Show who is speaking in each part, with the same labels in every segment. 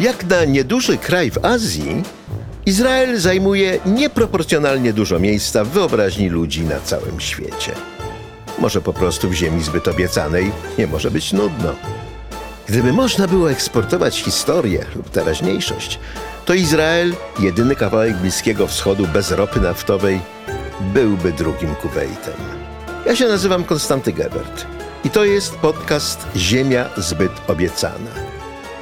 Speaker 1: Jak na nieduży kraj w Azji, Izrael zajmuje nieproporcjonalnie dużo miejsca w wyobraźni ludzi na całym świecie. Może po prostu w ziemi zbyt obiecanej nie może być nudno. Gdyby można było eksportować historię lub teraźniejszość, to Izrael, jedyny kawałek Bliskiego Wschodu bez ropy naftowej, byłby drugim Kuwejtem. Ja się nazywam Konstanty Gebert i to jest podcast Ziemia zbyt obiecana.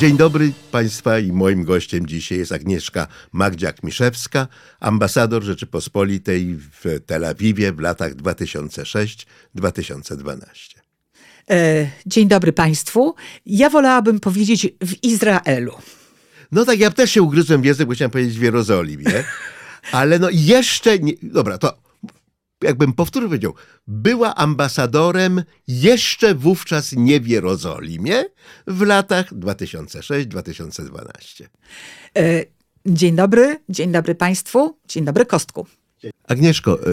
Speaker 1: Dzień dobry Państwa i moim gościem dzisiaj jest Agnieszka Magdziak-Miszewska, ambasador Rzeczypospolitej w Tel Awiwie w latach 2006-2012.
Speaker 2: E, dzień dobry Państwu. Ja wolałabym powiedzieć w Izraelu.
Speaker 1: No tak, ja też się ugryzłem w język, bo chciałem powiedzieć w Jerozolimie, ale no jeszcze nie... Dobra, to jakbym powtórzył, powiedział, była ambasadorem jeszcze wówczas nie w Jerozolimie w latach 2006-2012.
Speaker 2: E, dzień dobry, dzień dobry Państwu, dzień dobry Kostku.
Speaker 1: Agnieszko, e,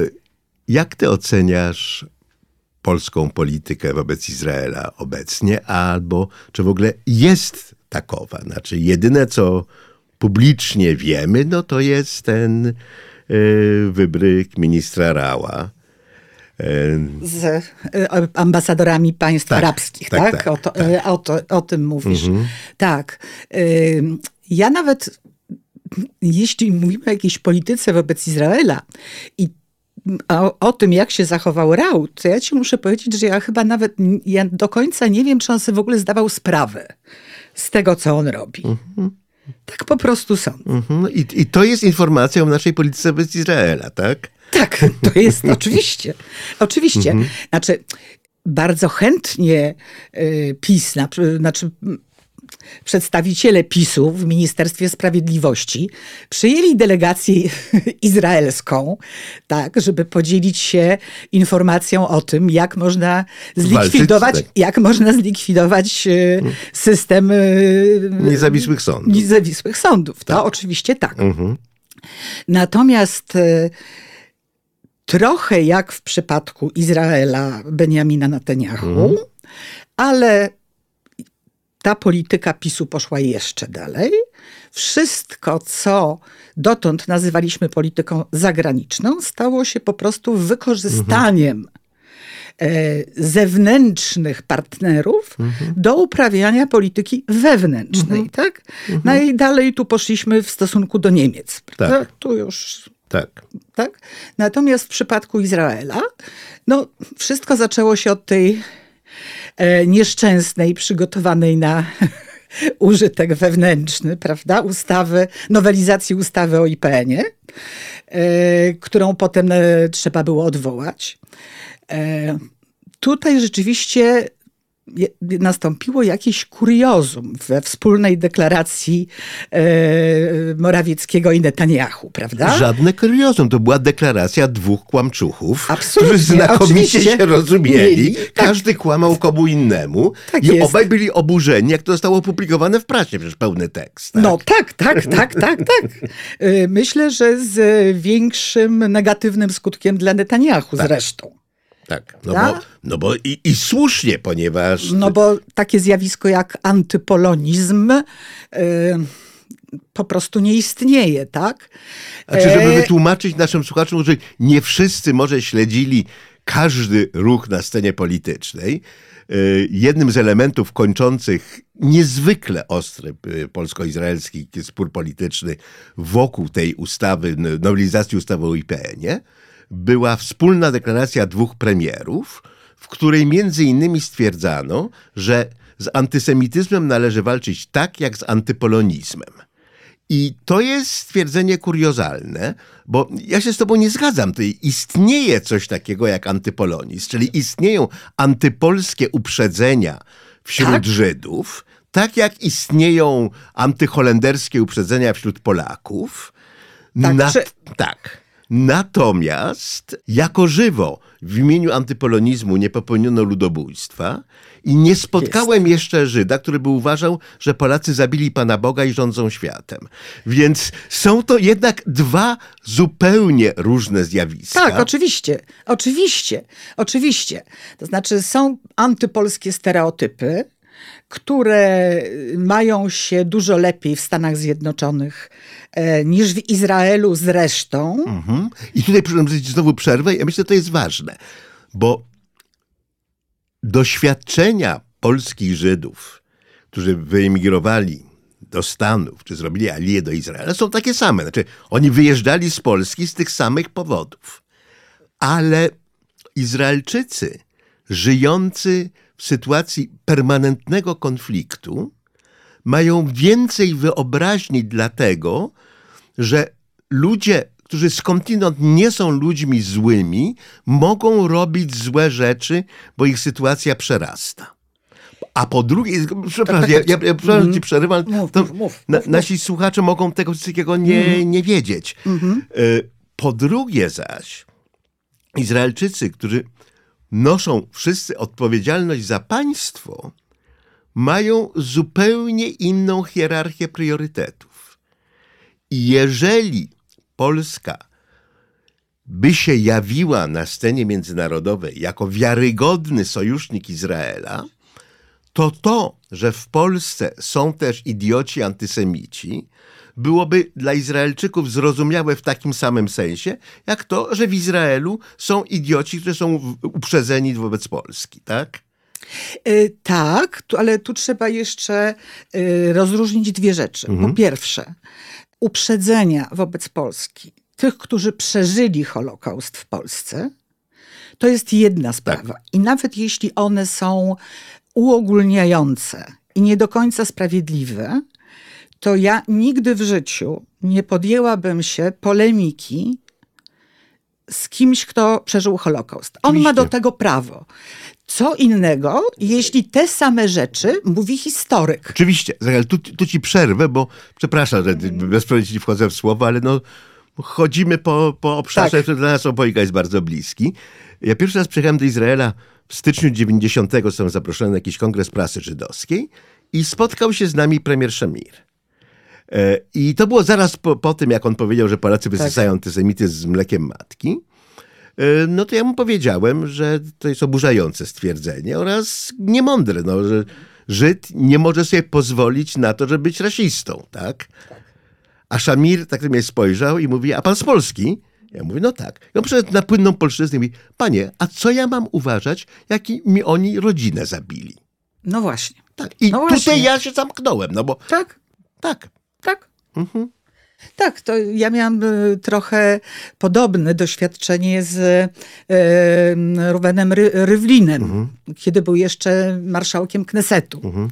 Speaker 1: jak ty oceniasz polską politykę wobec Izraela obecnie, albo czy w ogóle jest takowa? Znaczy, jedyne co publicznie wiemy, no to jest ten wybryk ministra Rała.
Speaker 2: Y, Z y, ambasadorami państw tak, arabskich, tak? tak? tak, o, to, tak. O, to, o, tym mówisz. Mhm. Tak. Ja nawet, jeśli mówimy o jakiejś polityce wobec Izraela i o, o, tym, jak się zachował Rał, to ja ci muszę powiedzieć, że ja chyba nawet ja do końca nie wiem, czy on sobie w ogóle zdawał sprawę z tego, co on robi. Mhm. Tak po prostu są. Mhm.
Speaker 1: I, I to jest informacja o naszej polityce wobec Izraela, tak?
Speaker 2: Tak, to jest oczywiście. Oczywiście. Mhm. Znaczy, bardzo chętnie y, PiS, znaczy przedstawiciele PiSu w Ministerstwie Sprawiedliwości przyjęli delegację izraelską, tak, żeby podzielić się informacją o tym, jak można zlikwidować, Walczyć, tak. jak można zlikwidować e, system e,
Speaker 1: niezawisłych sądów.
Speaker 2: Niezawisłych sądów. To tak. oczywiście tak. Mhm. Natomiast e, trochę jak w przypadku Izraela Benjamina Netanyahu, mhm. ale ta polityka PiSu poszła jeszcze dalej. Wszystko, co dotąd nazywaliśmy polityką zagraniczną, stało się po prostu wykorzystaniem mhm. zewnętrznych partnerów mhm. do uprawiania polityki wewnętrznej. Mhm. Tak? Mhm. Najdalej tu poszliśmy w stosunku do Niemiec. Tak. Tu już tak. tak. Natomiast w przypadku Izraela, no, wszystko zaczęło się od tej nieszczęsnej, przygotowanej na użytek wewnętrzny, prawda, ustawy, nowelizacji ustawy o IPN-ie, e, którą potem e, trzeba było odwołać. Tutaj rzeczywiście nastąpiło jakieś kuriozum we wspólnej deklaracji e, Morawieckiego i Netanyahu, prawda?
Speaker 1: Żadne kuriozum. To była deklaracja dwóch kłamczuchów, Absolutnie, którzy znakomicie się rozumieli. Tak. Każdy kłamał komu innemu tak i jest. obaj byli oburzeni, jak to zostało opublikowane w prasie, przecież pełny tekst.
Speaker 2: Tak? No tak, tak, tak, tak, tak. E, myślę, że z większym negatywnym skutkiem dla Netanyahu tak. zresztą.
Speaker 1: Tak, no bo, no bo i, i, słusznie, ponieważ...
Speaker 2: No bo takie zjawisko jak antypolonizm yy, po prostu nie istnieje, tak?
Speaker 1: Znaczy, żeby e, wytłumaczyć naszym słuchaczom, że nie wszyscy może śledzili każdy ruch na scenie politycznej, y, jednym z elementów kończących niezwykle ostry y, polsko-izraelski spór polityczny wokół tej ustawy, nowelizacji ustawy o IPN-ie, była wspólna deklaracja dwóch premierów, w której między innymi stwierdzano, że z antysemityzmem należy walczyć tak, jak z antypolonizmem. I to jest stwierdzenie kuriozalne, bo ja się z tobą nie zgadzam. To istnieje coś takiego jak antypolonizm, czyli istnieją antypolskie uprzedzenia wśród tak? Żydów, tak jak istnieją antyholenderskie uprzedzenia wśród Polaków.
Speaker 2: Tak, tak.
Speaker 1: Natomiast jako żywo w imieniu antypolonizmu nie popełniono ludobójstwa i nie spotkałem Jest. jeszcze Żyda, który by uważał, że Polacy zabili Pana Boga i rządzą światem. Więc są to jednak dwa zupełnie różne zjawiska.
Speaker 2: Tak, oczywiście. Oczywiście. Oczywiście. To znaczy są antypolskie stereotypy, które mają się dużo lepiej w Stanach Zjednoczonych e, niż w Izraelu zresztą. Mhm.
Speaker 1: I tutaj zrobić znowu przerwę. Ja myślę, że to jest ważne, bo doświadczenia polskich Żydów, którzy wyemigrowali do Stanów, czy zrobili alię do Izraela, są takie same. Znaczy, oni wyjeżdżali z Polski z tych samych powodów. Ale Izraelczycy żyjący w sytuacji permanentnego konfliktu mają więcej wyobraźni dlatego, że ludzie, którzy skądinąd nie są ludźmi złymi, mogą robić złe rzeczy, bo ich sytuacja przerasta. A po drugie, przepraszam, tak, tak, ja, ja, mm, ci przerywam, mów, mów, mów, na, nasi słuchacze mogą tego wszystkiego nie, mm. nie wiedzieć. Mm -hmm. Po drugie zaś, Izraelczycy, którzy noszą wszyscy odpowiedzialność za państwo, mają zupełnie inną hierarchię priorytetów. I jeżeli Polska by się jawiła na scenie międzynarodowej jako wiarygodny sojusznik Izraela, to to, że w Polsce są też idioci antysemici, byłoby dla Izraelczyków zrozumiałe w takim samym sensie, jak to, że w Izraelu są idioci, którzy są uprzedzeni wobec Polski, tak?
Speaker 2: Yy, tak, tu, ale tu trzeba jeszcze yy, rozróżnić dwie rzeczy. Mhm. Po pierwsze, uprzedzenia wobec Polski tych, którzy przeżyli Holokaust w Polsce, to jest jedna sprawa. Tak. I nawet jeśli one są uogólniające i nie do końca sprawiedliwe, to ja nigdy w życiu nie podjęłabym się polemiki z kimś, kto przeżył Holokaust. On Oczywiście. ma do tego prawo. Co innego, jeśli te same rzeczy mówi historyk.
Speaker 1: Oczywiście, ale tu, tu ci przerwę, bo przepraszam, że bezprawnie ci wchodzę w słowo, ale no chodzimy po, po obszarze, tak. który dla nas obojga jest bardzo bliski. Ja pierwszy raz przyjechałem do Izraela w styczniu 90. Zostałem zaproszony na jakiś kongres prasy żydowskiej i spotkał się z nami premier Szemir. E, I to było zaraz po, po tym, jak on powiedział, że Polacy tak. wysysają tak. antysemityzm z mlekiem matki. E, no to ja mu powiedziałem, że to jest oburzające stwierdzenie oraz niemądre, no, że Żyd nie może sobie pozwolić na to, żeby być rasistą, tak? A Szamir tak na mnie spojrzał i mówi, a pan z Polski? Ja mówię, no tak. I on przyszedł na płynną polszczyznę i mówi, panie, a co ja mam uważać, jaki mi oni rodzinę zabili?
Speaker 2: No właśnie.
Speaker 1: Tak. I
Speaker 2: no
Speaker 1: tutaj właśnie. ja się zamknąłem, no bo...
Speaker 2: Tak?
Speaker 1: Tak.
Speaker 2: Tak. Mhm. Tak, to ja miałam y, trochę podobne doświadczenie z e, Ruwenem Ry Rywlinem, mhm. kiedy był jeszcze marszałkiem Knesetu. Mhm.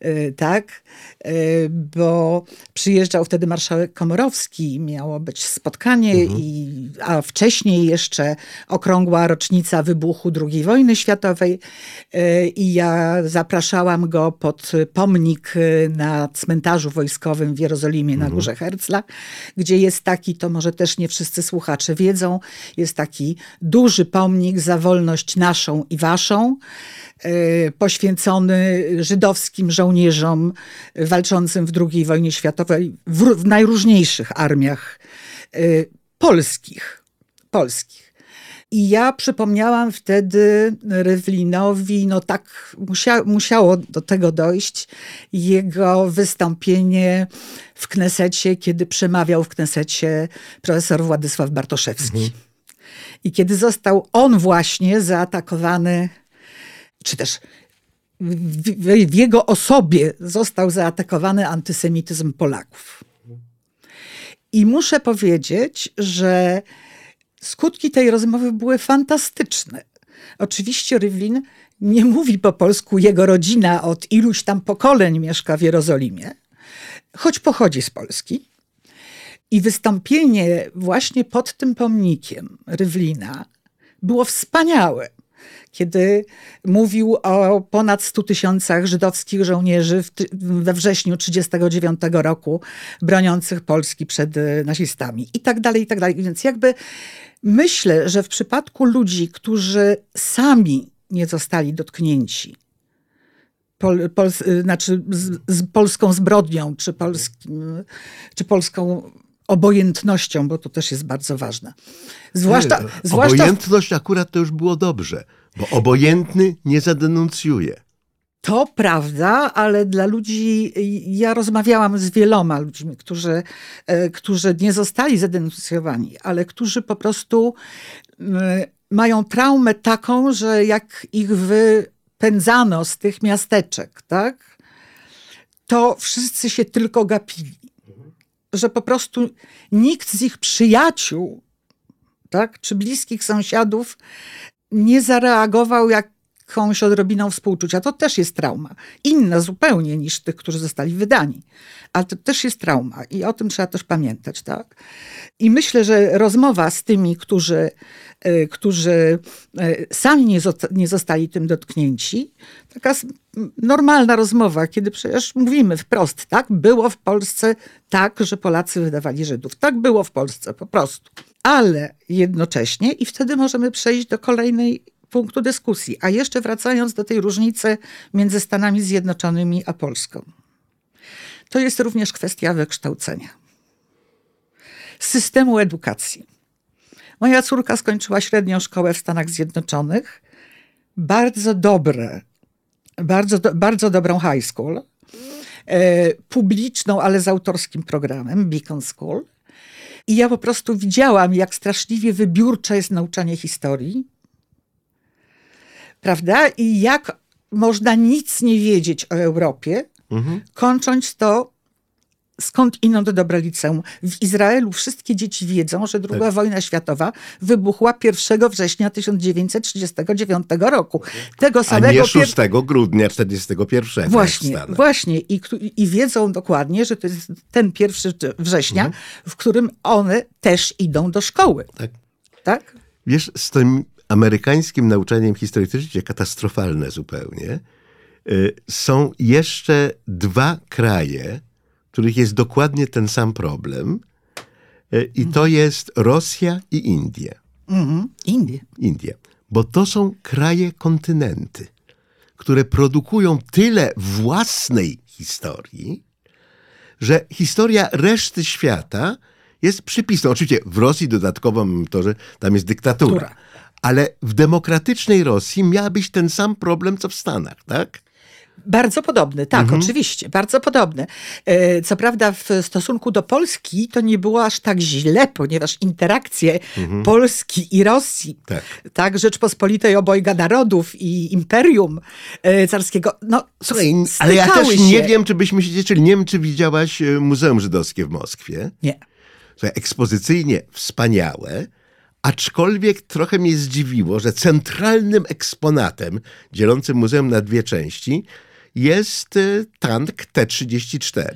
Speaker 2: E, tak, e, bo przyjeżdżał wtedy marszałek Komorowski, miało być spotkanie, mhm. i, a wcześniej jeszcze okrągła rocznica wybuchu II wojny światowej e, i ja zapraszałam go pod pomnik na cmentarzu wojskowym w Jerozolimie mhm. na Górze Herzla, gdzie jest taki, to może też nie wszyscy słuchacze wiedzą, jest taki duży pomnik za wolność naszą i waszą, poświęcony żydowskim żołnierzom walczącym w II wojnie światowej w, w najróżniejszych armiach y, polskich. polskich. I ja przypomniałam wtedy Rywlinowi, no tak musia, musiało do tego dojść, jego wystąpienie w Knesecie, kiedy przemawiał w Knesecie profesor Władysław Bartoszewski. Mhm. I kiedy został on właśnie zaatakowany, czy też w, w jego osobie został zaatakowany antysemityzm Polaków. I muszę powiedzieć, że skutki tej rozmowy były fantastyczne. Oczywiście Rywlin nie mówi po polsku, jego rodzina od iluś tam pokoleń mieszka w Jerozolimie, choć pochodzi z Polski. I wystąpienie właśnie pod tym pomnikiem Rywlina było wspaniałe kiedy mówił o ponad 100 tysiącach żydowskich żołnierzy we wrześniu 1939 roku broniących Polski przed e, nazistami i tak dalej, i tak dalej. Więc jakby myślę, że w przypadku ludzi, którzy sami nie zostali dotknięci, pol, pol, znaczy z, z, polską zbrodnią, czy, polskim, czy polską obojętnością, bo to też jest bardzo ważne.
Speaker 1: Zwłaszcza, nie, zwłaszcza... Obojętność akurat to już było dobrze, bo obojętny nie zadenuncjuje.
Speaker 2: To prawda, ale dla ludzi, ja rozmawiałam z wieloma ludźmi, którzy, e, którzy nie zostali zadenuncjowani, ale którzy po prostu mają traumę taką, że jak ich wypędzano z tych miasteczek, tak, to wszyscy się tylko gapili. Że po prostu nikt z ich przyjaciół, tak, czy bliskich sąsiadów nie zareagował jakąś odrobiną współczucia. To też jest trauma. Inna zupełnie niż tych, którzy zostali wydani. Ale to też jest trauma i o tym trzeba też pamiętać. Tak? I myślę, że rozmowa z tymi, którzy, e, którzy e, sami nie zostali tym dotknięci, taka normalna rozmowa, kiedy przecież mówimy wprost, tak, było w Polsce tak, że Polacy wydawali Żydów. Tak było w Polsce, po prostu. Ale jednocześnie, i wtedy możemy przejść do kolejnej punktu dyskusji. A jeszcze wracając do tej różnicy między Stanami Zjednoczonymi a Polską. To jest również kwestia wykształcenia. Systemu edukacji. Moja córka skończyła średnią szkołę w Stanach Zjednoczonych. Bardzo dobre, bardzo, do, bardzo dobrą high school. E, publiczną, ale z autorskim programem, Beacon School. I ja po prostu widziałam, jak straszliwie wybiórcze jest nauczanie historii. Prawda? I jak można nic nie wiedzieć o Europie, mhm. kończąc to skąd inąd dobre liceum. W Izraelu wszystkie dzieci wiedzą, że II tak. wojna światowa wybuchła 1 września 1939 roku.
Speaker 1: Tego samego... A nie 6 grudnia 1941.
Speaker 2: Właśnie, właśnie. I, I wiedzą dokładnie, że to jest ten 1 września, mhm. w którym one też idą do szkoły. Tak. tak?
Speaker 1: Wiesz, z tym amerykańskim nauczaniem życie katastrofalne zupełnie, y, są jeszcze dwa kraje, których jest dokładnie ten sam problem. E, I to jest Rosja i Indie.
Speaker 2: Mhm. Indie.
Speaker 1: Indie. Bo to są kraje kontynenty, które produkują tyle własnej historii, że historia reszty świata jest przypisną. Oczywiście w Rosji dodatkowo to, że tam jest dyktatura. Ale w demokratycznej Rosji miał być ten sam problem, co w Stanach, tak?
Speaker 2: Bardzo podobny, tak, mhm. oczywiście, bardzo podobny. E, co prawda w stosunku do Polski to nie było aż tak źle, ponieważ interakcje mhm. Polski i Rosji, tak. tak, Rzeczpospolitej obojga narodów i imperium e, carskiego, no Słuchaj,
Speaker 1: ale ja też
Speaker 2: się.
Speaker 1: nie wiem, czy byśmy się cieszyli. Nie wiem, czy widziałaś e, Muzeum Żydowskie w Moskwie.
Speaker 2: Nie.
Speaker 1: Słuchaj, ekspozycyjnie wspaniałe, Aczkolwiek trochę mnie zdziwiło, że centralnym eksponatem dzielącym muzeum na dwie części jest y, tank T-34.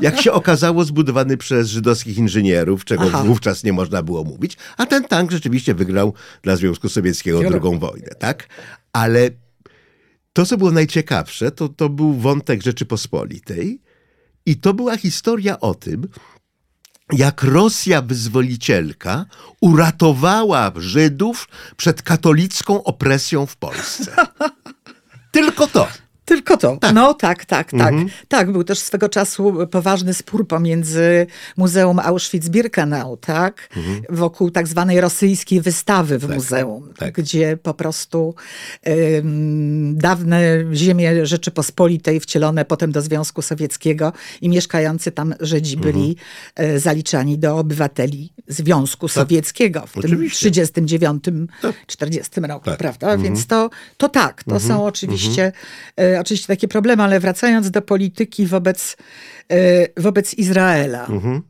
Speaker 1: Jak się okazało, zbudowany przez żydowskich inżynierów, czego Aha. wówczas nie można było mówić, a ten tank rzeczywiście wygrał dla Związku Sowieckiego drugą wojnę, tak? Ale to, co było najciekawsze, to, to był wątek Rzeczypospolitej i to była historia o tym, jak Rosja wyzwolicielka uratowała Żydów przed katolicką opresją w Polsce. Tylko to.
Speaker 2: Tylko to. Tak. No tak, tak, tak. Mhm. Tak, był też swego czasu poważny spór pomiędzy Muzeum Auschwitz-Birkenau, tak? Mhm. Wokół tak zwanej rosyjskiej wystawy w tak. muzeum, tak. gdzie po prostu ym, dawne ziemie Rzeczypospolitej wcielone potem do Związku Sowieckiego i mieszkający tam Żydzi mhm. byli y, zaliczani do obywateli Związku tak. Sowieckiego w oczywiście. tym 39, 40 tak. roku, tak. prawda? Mhm. Więc to, to tak, to są oczywiście y, oczywiście takie problemy, ale wracając do polityki wobec, e, wobec Izraela. Mhm.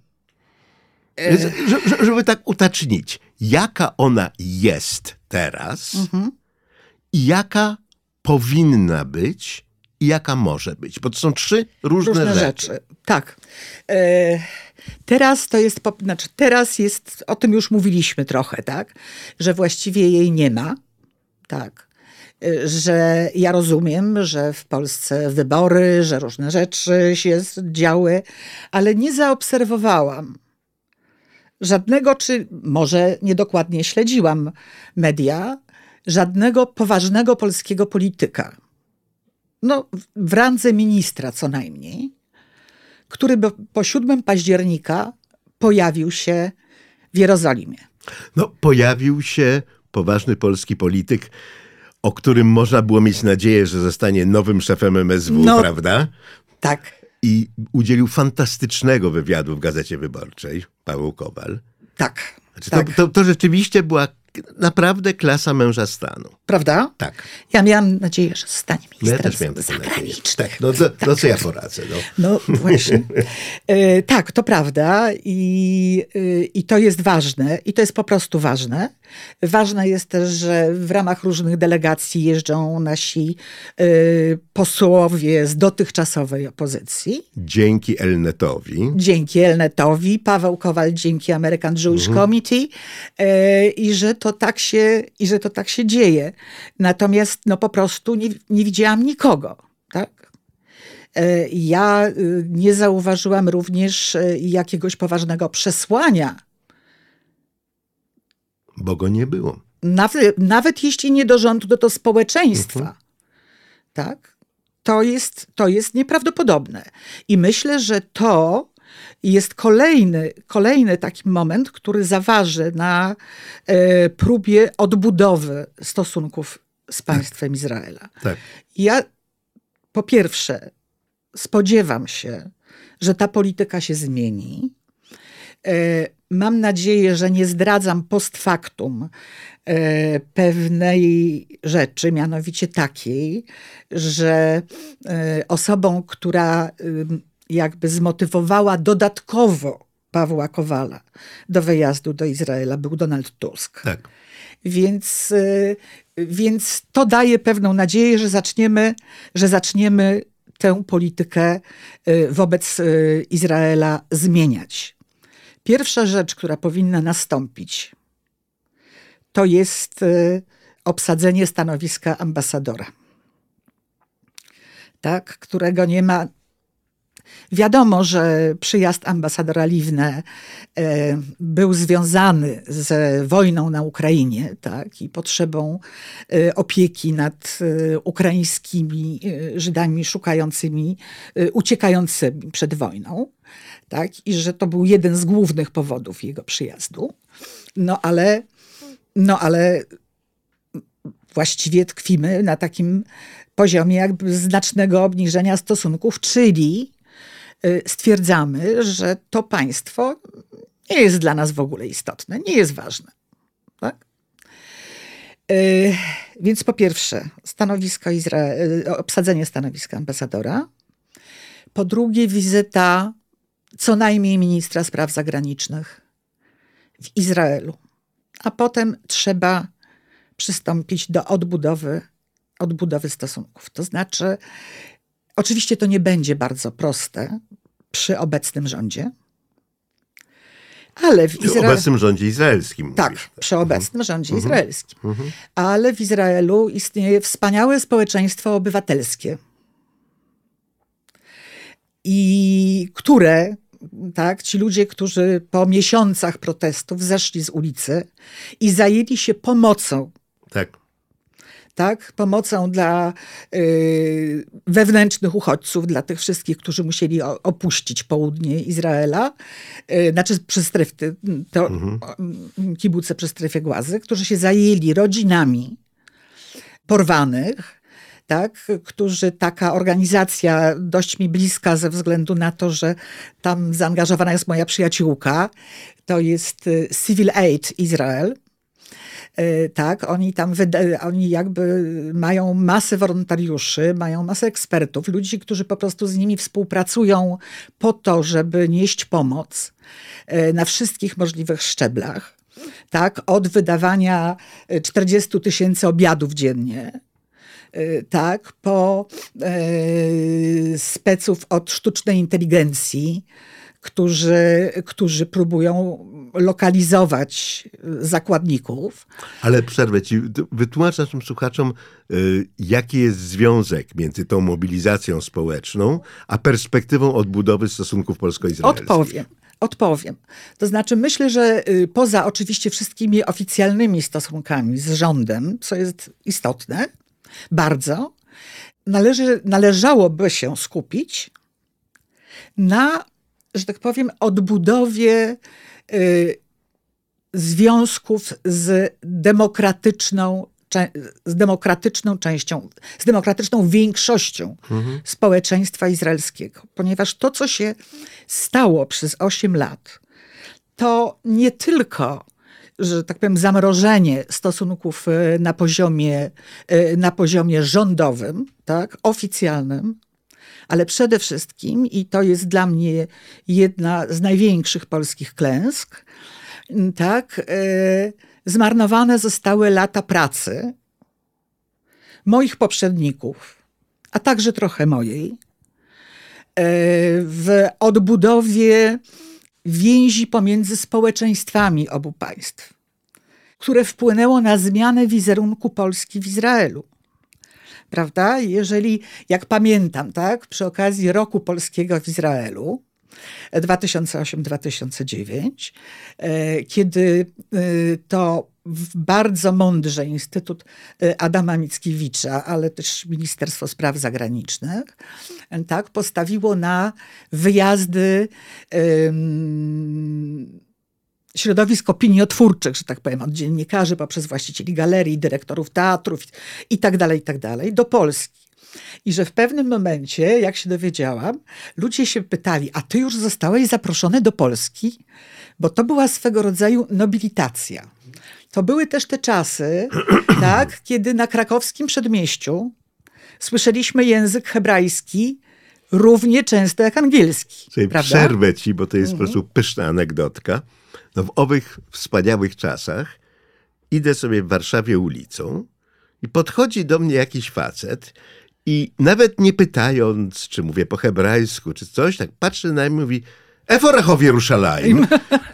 Speaker 1: E, żeby tak utacznić, jaka ona jest teraz mhm. i jaka powinna być i jaka może być, bo to są trzy różne, różne rzeczy. rzeczy.
Speaker 2: Tak. E, teraz to jest, znaczy teraz jest, o tym już mówiliśmy trochę, tak, że właściwie jej nie ma tak że ja rozumiem, że w Polsce wybory, że różne rzeczy się działy, ale nie zaobserwowałam żadnego, czy może niedokładnie śledziłam media, żadnego poważnego polskiego polityka. No, w randze ministra co najmniej, który po 7 października pojawił się w Jerozolimie.
Speaker 1: No, pojawił się poważny polski polityk, o którym można było mieć nadzieję, że zostanie nowym szefem MSW, no, prawda?
Speaker 2: Tak.
Speaker 1: I udzielił fantastycznego wywiadu w Gazecie Wyborczej, Paweł Kowal.
Speaker 2: Tak.
Speaker 1: Znaczy,
Speaker 2: tak.
Speaker 1: To, to, to rzeczywiście była naprawdę klasa męża stanu.
Speaker 2: Prawda?
Speaker 1: Tak.
Speaker 2: Ja miałam nadzieję, że zostanie ministrem
Speaker 1: no ja też
Speaker 2: zagranicznych.
Speaker 1: Tak, no, to, tak. no co ja poradzę? No,
Speaker 2: no właśnie. E, tak, to prawda I, e, i to jest ważne i to jest po prostu ważne. Ważne jest też, że w ramach różnych delegacji jeżdżą nasi e, posłowie z dotychczasowej opozycji.
Speaker 1: Dzięki Elnetowi.
Speaker 2: Dzięki Elnetowi, Paweł Kowal dzięki American Jewish mhm. Committee e, i że to tak się, i że to tak się dzieje. Natomiast no po prostu nie, nie widziałam nikogo, tak? E, ja y, nie zauważyłam również e, jakiegoś poważnego przesłania.
Speaker 1: Bo go nie było.
Speaker 2: Nawet, nawet jeśli nie do rządu, to do społeczeństwa. Mhm. Tak? To jest, to jest nieprawdopodobne. I myślę, że to jest kolejny, kolejny taki moment, który zaważy na e, próbie odbudowy stosunków z państwem Izraela.
Speaker 1: Tak.
Speaker 2: Ja po pierwsze spodziewam się, że ta polityka się zmieni. E, mam nadzieję, że nie zdradzam post factum e, pewnej rzeczy, mianowicie takiej, że e, osobą, która jakby zmotywowała dodatkowo Pawła Kowala do wyjazdu do Izraela, był Donald Tusk.
Speaker 1: Tak.
Speaker 2: Więc, więc to daje pewną nadzieję, że zaczniemy, że zaczniemy tę politykę wobec Izraela zmieniać. Pierwsza rzecz, która powinna nastąpić, to jest y, obsadzenie stanowiska ambasadora, tak, którego nie ma. Wiadomo, że przyjazd ambasadora Liwne e, był związany z wojną na Ukrainie tak, i potrzebą e, opieki nad e, ukraińskimi Żydami szukającymi, uciekającymi przed wojną tak? i że to był jeden z głównych powodów jego przyjazdu. No ale, no ale właściwie tkwimy na takim poziomie jakby znacznego obniżenia stosunków, czyli y, stwierdzamy, że to państwo nie jest dla nas w ogóle istotne, nie jest ważne. Tak? Y, więc po pierwsze, stanowisko Izrael, y, obsadzenie stanowiska ambasadora. Po drugie, wizyta co najmniej ministra spraw zagranicznych w Izraelu. A potem trzeba przystąpić do odbudowy, odbudowy stosunków. To znaczy, oczywiście to nie będzie bardzo proste przy obecnym rządzie. Ale w
Speaker 1: Izraelu. Przy obecnym rządzie izraelskim.
Speaker 2: Tak, mówisz. przy obecnym mhm. rządzie mhm. izraelskim. Mhm. Ale w Izraelu istnieje wspaniałe społeczeństwo obywatelskie. I które tak, ci ludzie, którzy po miesiącach protestów zeszli z ulicy i zajęli się pomocą.
Speaker 1: Tak.
Speaker 2: Tak, pomocą dla y, wewnętrznych uchodźców, dla tych wszystkich, którzy musieli opuścić południe Izraela, y, znaczy przy strefy, to mhm. kibuce przy strefie głazy, którzy się zajęli rodzinami porwanych, tak, którzy taka organizacja dość mi bliska ze względu na to, że tam zaangażowana jest moja przyjaciółka, to jest y, Civil Aid Israel. Y, tak, oni tam, oni jakby mają masę wolontariuszy, mają masę ekspertów, ludzi, którzy po prostu z nimi współpracują po to, żeby nieść pomoc y, na wszystkich możliwych szczeblach. Tak, od wydawania 40 tysięcy obiadów dziennie, tak, po y, speców od sztucznej inteligencji, którzy, którzy próbują lokalizować zakładników.
Speaker 1: Ale przerwę ci, wytłumacz naszym słuchaczom, y, jaki jest związek między tą mobilizacją społeczną, a perspektywą odbudowy stosunków polsko-izraelskich.
Speaker 2: Odpowiem. Odpowiem. To znaczy, myślę, że y, poza oczywiście wszystkimi oficjalnymi stosunkami z rządem, co jest istotne, bardzo, należy, należałoby się skupić na, że tak powiem, odbudowie y, związków z demokratyczną, z demokratyczną częścią, z demokratyczną większością mhm. społeczeństwa izraelskiego. Ponieważ to, co się stało przez 8 lat, to nie tylko że tak powiem, zamrożenie stosunków y, na poziomie, y, na poziomie rządowym, tak, oficjalnym, ale przede wszystkim, i to jest dla mnie jedna z największych polskich klęsk, tak, y, zmarnowane zostały lata pracy moich poprzedników, a także trochę mojej, w odbudowie więzi pomiędzy społeczeństwami obu państw, które wpłynęło na zmianę wizerunku Polski w Izraelu. Prawda? Jeżeli, jak pamiętam, tak, przy okazji roku polskiego w Izraelu, 2008-2009, e, kiedy e, to bardzo mądrze Instytut e, Adama Mickiewicza, ale też Ministerstwo Spraw Zagranicznych, tak, postawiło na wyjazdy um, środowisk opiniotwórczych, że tak powiem, od dziennikarzy poprzez właścicieli galerii, dyrektorów teatrów i tak dalej, i tak do Polski. I że w pewnym momencie, jak się dowiedziałam, ludzie się pytali, a ty już zostałeś zaproszony do Polski? Bo to była swego rodzaju nobilitacja. To były też te czasy, tak, kiedy na krakowskim przedmieściu słyszeliśmy język hebrajski równie często jak angielski.
Speaker 1: Sobie przerwę ci, bo to jest mhm. po prostu pyszna anegdotka. No w owych wspaniałych czasach idę sobie w Warszawie ulicą i podchodzi do mnie jakiś facet i nawet nie pytając, czy mówię po hebrajsku, czy coś, tak patrzy na mnie i mówi Eforechow Jerusalem,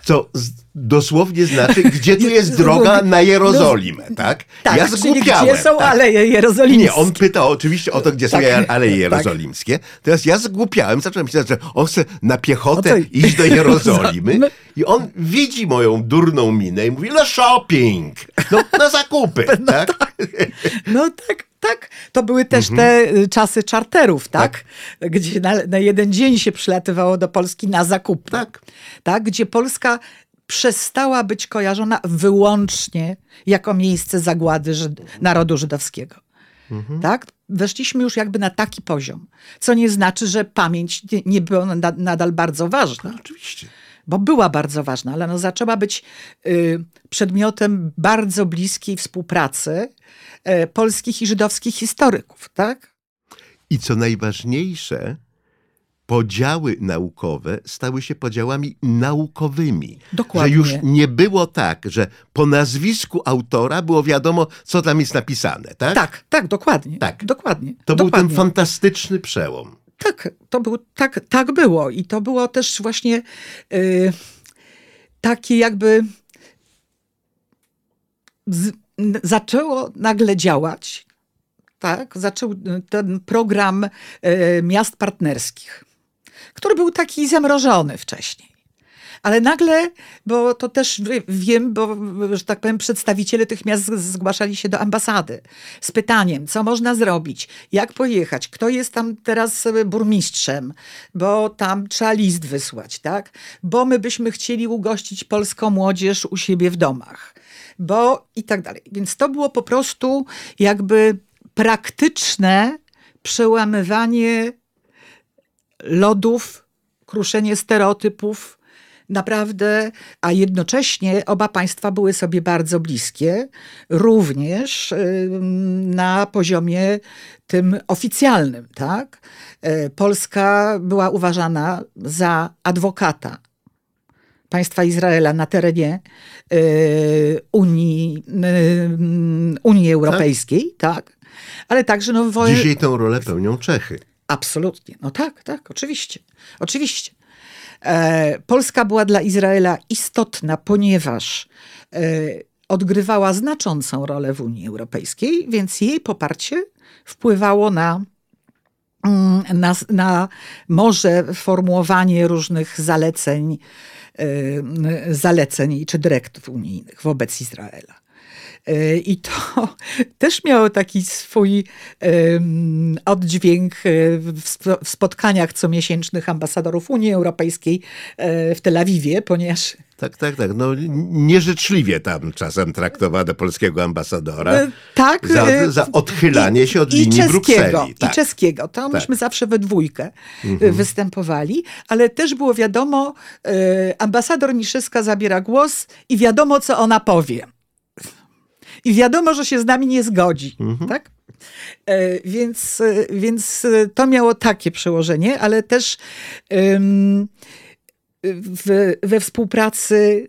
Speaker 1: co dosłownie znaczy, gdzie tu jest droga na Jerozolimę, tak?
Speaker 2: tak ja zgłupiałem. Gdzie są tak. Aleje Jerozolimskie?
Speaker 1: Nie, on pyta oczywiście o to, gdzie tak, są Aleje tak. Jerozolimskie. Teraz ja zgłupiałem, zacząłem myśleć, że on chce na piechotę no iść do Jerozolimy i on widzi moją durną minę i mówi, no shopping, no na zakupy, no tak? tak?
Speaker 2: No tak, tak. To były też mhm. te y, czasy czarterów, tak? tak. Gdzie na, na, jeden dzień się przylatywało do Polski na zakupy. Tak. tak? Gdzie Polska przestała być kojarzona wyłącznie jako miejsce zagłady Żyd narodu żydowskiego. Mhm. Tak? Weszliśmy już jakby na taki poziom, co nie znaczy, że pamięć nie, nie była na, nadal bardzo ważna.
Speaker 1: No, oczywiście.
Speaker 2: Bo była bardzo ważna, ale no zaczęła być y, przedmiotem bardzo bliskiej współpracy y, polskich i żydowskich historyków. Tak?
Speaker 1: I co najważniejsze, podziały naukowe stały się podziałami naukowymi.
Speaker 2: Dokładnie.
Speaker 1: Że już nie było tak, że po nazwisku autora było wiadomo, co tam jest napisane, tak?
Speaker 2: Tak, tak, dokładnie. Tak. dokładnie.
Speaker 1: To
Speaker 2: dokładnie.
Speaker 1: był ten fantastyczny przełom.
Speaker 2: Tak, to był, tak, tak było. I to było też właśnie yy, takie jakby z, zaczęło nagle działać, tak, zaczął ten program y, miast partnerskich który był taki zamrożony wcześniej. Ale nagle, bo to też wiem, bo, że tak powiem, przedstawiciele tych miast zgłaszali się do ambasady z pytaniem, co można zrobić, jak pojechać, kto jest tam teraz burmistrzem, bo tam trzeba list wysłać, tak? Bo my byśmy chcieli ugościć polską młodzież u siebie w domach, bo i tak dalej. Więc to było po prostu jakby praktyczne przełamywanie lodów, kruszenie stereotypów, naprawdę, a jednocześnie oba państwa były sobie bardzo bliskie, również na poziomie tym oficjalnym. Tak? E, Polska była uważana za adwokata państwa Izraela na terenie e, Unii, Unii Europejskiej, tak? tak? Ale także no,
Speaker 1: wo... Dzisiaj tę rolę pełnią Czechy.
Speaker 2: Absolutnie. No tak, tak, oczywiście. Oczywiście. E, Polska była dla Izraela istotna, ponieważ e, odgrywała znaczącą rolę w Unii Europejskiej, więc jej poparcie wpływało na, mm, na, na może formułowanie różnych zaleceń, e, zaleceń czy dyrektyw unijnych wobec Izraela. I to też miało taki swój oddźwięk w spotkaniach comiesięcznych ambasadorów Unii Europejskiej w Tel Awiwie, ponieważ
Speaker 1: tak, tak, tak. No, nieżyczliwie tam czasem traktowano polskiego ambasadora. E,
Speaker 2: tak.
Speaker 1: Za, e, za odchylanie się od i linii czeskiego, Brukseli.
Speaker 2: Tak. I czeskiego. To tak. myśmy zawsze we dwójkę e, mhm. występowali, ale też było wiadomo, ambasador Niszyska zabiera głos i wiadomo, co ona powie. I wiadomo, że się z nami nie zgodzi. Mhm. Tak? Więc, więc to miało takie przełożenie, ale też w, we współpracy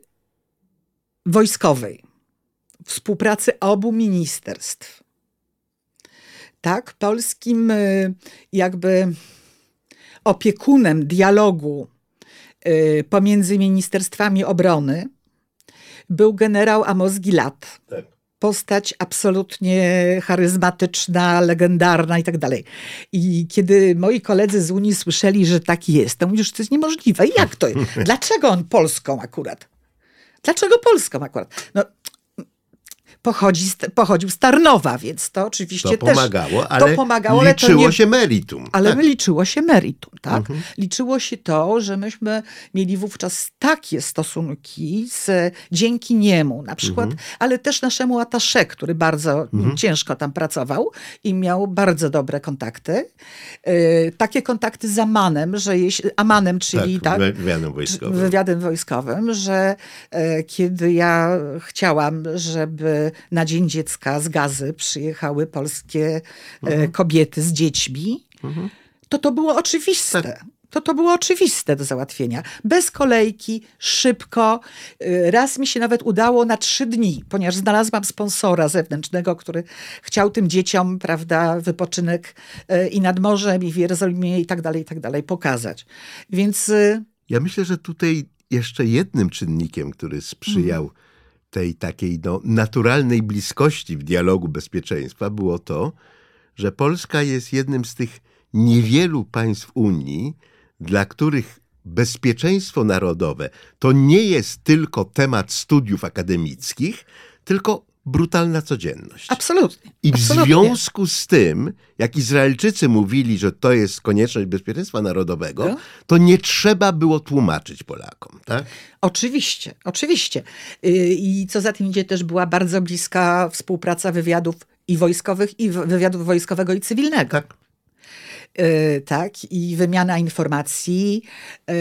Speaker 2: wojskowej, współpracy obu ministerstw. Tak, polskim jakby opiekunem dialogu pomiędzy ministerstwami obrony był generał Amos Gilad. Tak postać absolutnie charyzmatyczna, legendarna i tak dalej. I kiedy moi koledzy z Unii słyszeli, że taki jest, to mówisz, że to jest niemożliwe. Jak to? Dlaczego on Polską akurat? Dlaczego Polską akurat? No, pochodzi, pochodził z Tarnowa, więc to oczywiście
Speaker 1: to pomagało,
Speaker 2: też, ale to pomagało,
Speaker 1: ale liczyło nie, się meritum.
Speaker 2: Ale tak. liczyło się meritum, tak? Mhm. Liczyło się to, że myśmy mieli wówczas takie stosunki z, dzięki niemu na przykład, mhm. ale też naszemu atasze, który bardzo mhm. ciężko tam pracował i miał bardzo dobre kontakty. Yy, takie kontakty z Amanem, że jeśli, Amanem, czyli
Speaker 1: tak, tak wywiadem wojskowym.
Speaker 2: wywiadem wojskowym, że yy, kiedy ja chciałam, żeby na Dzień Dziecka z Gazy przyjechały polskie e, mhm. kobiety z dziećmi, mhm. to to było oczywiste. Tak. To to było oczywiste do załatwienia. Bez kolejki, szybko. E, raz mi się nawet udało na trzy dni, ponieważ znalazłam sponsora zewnętrznego, który chciał tym dzieciom, prawda, wypoczynek e, i nad morzem, i w Jerozolimie, i tak dalej, i tak dalej pokazać. Więc.
Speaker 1: Ja myślę, że tutaj jeszcze jednym czynnikiem, który sprzyjał mhm tej takiej no, naturalnej bliskości w dialogu bezpieczeństwa było to, że Polska jest jednym z tych niewielu państw Unii, dla których bezpieczeństwo narodowe to nie jest tylko temat studiów akademickich, tylko brutalna codzienność.
Speaker 2: Absolutnie.
Speaker 1: I w
Speaker 2: absolutnie.
Speaker 1: związku z tym, jak Izraelczycy mówili, że to jest konieczność bezpieczeństwa narodowego, no. to nie trzeba było tłumaczyć Polakom. Tak?
Speaker 2: Oczywiście, oczywiście. Y, I co za tym idzie, też była bardzo bliska współpraca wywiadów i wojskowych, i wywiadów wojskowego i cywilnego.
Speaker 1: Tak.
Speaker 2: Yy, tak, i wymiana informacji, yy,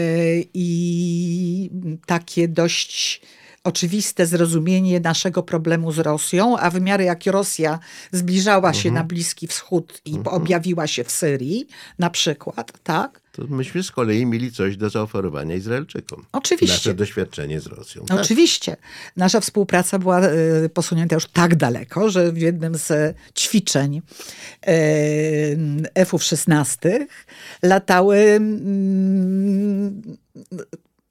Speaker 2: i takie dość oczywiste zrozumienie naszego problemu z Rosją, a w miarę jak Rosja zbliżała się mhm. na Bliski Wschód i mhm. objawiła się w Syrii, na przykład, tak?
Speaker 1: To myśmy z kolei mieli coś do zaoferowania Izraelczykom.
Speaker 2: Oczywiście.
Speaker 1: Nasze doświadczenie z Rosją.
Speaker 2: Tak? Oczywiście. Nasza współpraca była y, posunięta już tak daleko, że w jednym z ćwiczeń y, F-ów 16 latały mm,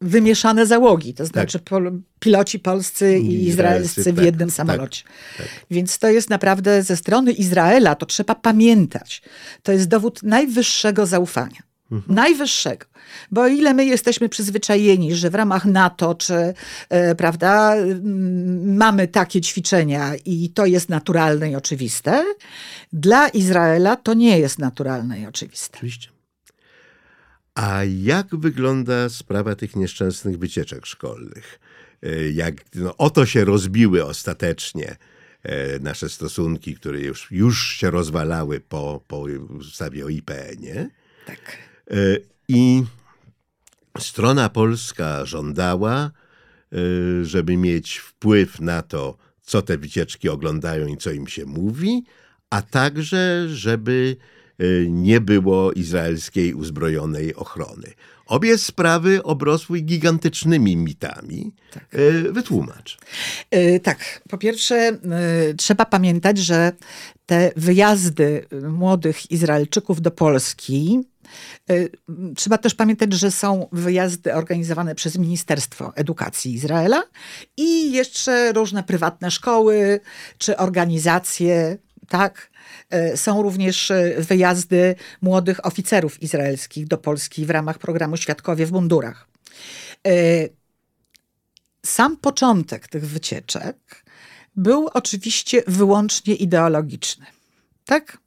Speaker 2: wymieszane załogi, to znaczy tak. piloci polscy i izraelscy w tak, jednym tak, samolocie. Tak, Więc to jest naprawdę ze strony Izraela, to trzeba pamiętać. To jest dowód najwyższego zaufania. Mhm. Najwyższego. Bo o ile my jesteśmy przyzwyczajeni, że w ramach NATO czy e, prawda, mamy takie ćwiczenia i to jest naturalne i oczywiste, dla Izraela to nie jest naturalne i oczywiste.
Speaker 1: Oczywiście. A jak wygląda sprawa tych nieszczęsnych wycieczek szkolnych? E, jak no, oto się rozbiły ostatecznie e, nasze stosunki, które już, już się rozwalały po, po ustawie o IPN-ie.
Speaker 2: Tak.
Speaker 1: E, I strona polska żądała, żeby mieć wpływ na to, co te wycieczki oglądają i co im się mówi, a także, żeby nie było izraelskiej uzbrojonej ochrony. Obie sprawy obrosły gigantycznymi mitami. Tak. Wytłumacz.
Speaker 2: Tak. Po pierwsze, trzeba pamiętać, że te wyjazdy młodych Izraelczyków do Polski Y, trzeba też pamiętać, że są wyjazdy organizowane przez Ministerstwo Edukacji Izraela i jeszcze różne prywatne szkoły czy organizacje, tak? Y, są również y, wyjazdy młodych oficerów izraelskich do Polski w ramach programu Świadkowie w mundurach. Sam początek tych wycieczek był oczywiście wyłącznie ideologiczny. Tak?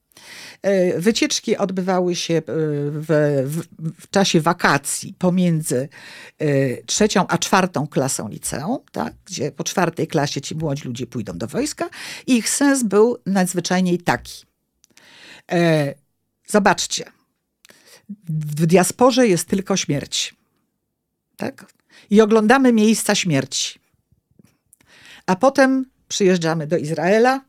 Speaker 2: E, wycieczki odbywały się e, w, w, w, czasie wakacji pomiędzy e, trzecią a czwartą klasą liceum, tak, gdzie po czwartej klasie ci młodzi ludzie pójdą do wojska i ich sens był nadzwyczajnie taki. Zobaczcie, w diasporze jest tylko śmierć. Tak? I oglądamy miejsca śmierci. A potem przyjeżdżamy do Izraela,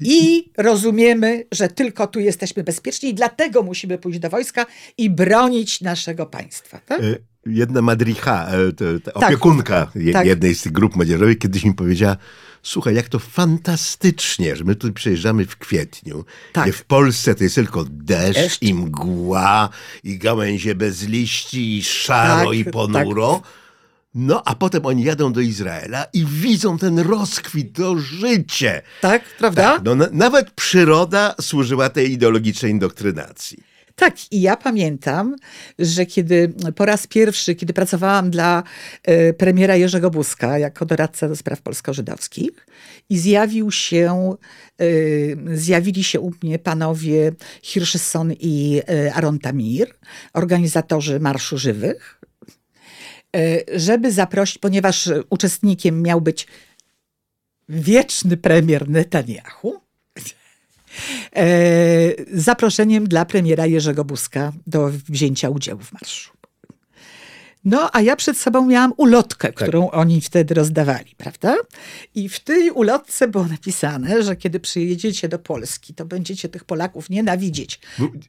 Speaker 2: i rozumiemy, że tylko tu jesteśmy bezpieczni i dlatego musimy pójść do wojska i bronić naszego państwa. Tak? E,
Speaker 1: jedna madricha, e, tak. opiekunka tak. jednej z tych grup młodzieżowych kiedyś mi powiedziała, słuchaj, jak to fantastycznie, że my tu przyjeżdżamy w kwietniu, tak. gdzie w Polsce to jest tylko deszcz, deszcz. i mgła, i gałęzie bez liści, i szaro, tak, i ponuro. Tak. No, a potem oni jadą do Izraela i widzą ten rozkwit, to życie.
Speaker 2: Tak, prawda? Tak,
Speaker 1: no, na, nawet przyroda służyła tej ideologicznej indoktrynacji.
Speaker 2: Tak, i ja pamiętam, że kiedy po raz pierwszy, kiedy pracowałam dla y, premiera Jerzego Buzka jako doradca do spraw polsko-żydowskich i zjawił się, y, zjawili się u mnie panowie Hirschson i y, Aron Tamir, organizatorzy Marszu Żywych, E, żeby zaprosić, ponieważ uczestnikiem miał być wieczny premier Netanyahu, e, zaproszeniem dla premiera Jerzego Buzka do wzięcia udziału w marszu. No, a ja przed sobą miałam ulotkę, tak. którą tak. oni wtedy rozdawali, prawda? I w tej ulotce było napisane, że kiedy przyjedziecie do Polski, to będziecie tych Polaków nienawidzieć.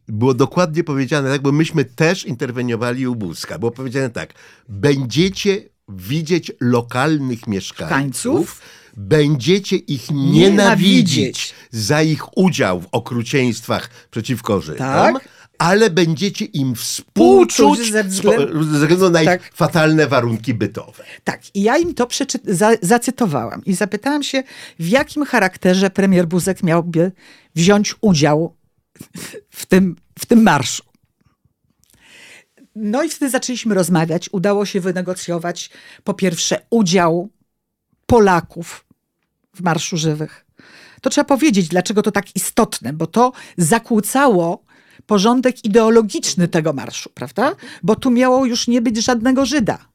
Speaker 1: Było dokładnie powiedziane tak, bo myśmy też interweniowali u Buzka. Było powiedziane tak, będziecie widzieć lokalnych mieszkańców, będziecie ich nienawidzić, nienawidzić, za ich udział w okrucieństwach przeciwko Żydom. Tak? Ale będziecie im współczuć ze względu, ze względu na tak. ich fatalne warunki bytowe.
Speaker 2: Tak, i ja im to za, zacytowałam i zapytałam się, w jakim charakterze premier Buzek miałby wziąć udział w tym, w tym marszu. No i wtedy zaczęliśmy rozmawiać. Udało się wynegocjować po pierwsze udział Polaków w Marszu Żywych. To trzeba powiedzieć, dlaczego to tak istotne, bo to zakłócało porządek ideologiczny tego marszu, prawda? Bo tu miało już nie być żadnego Żyda,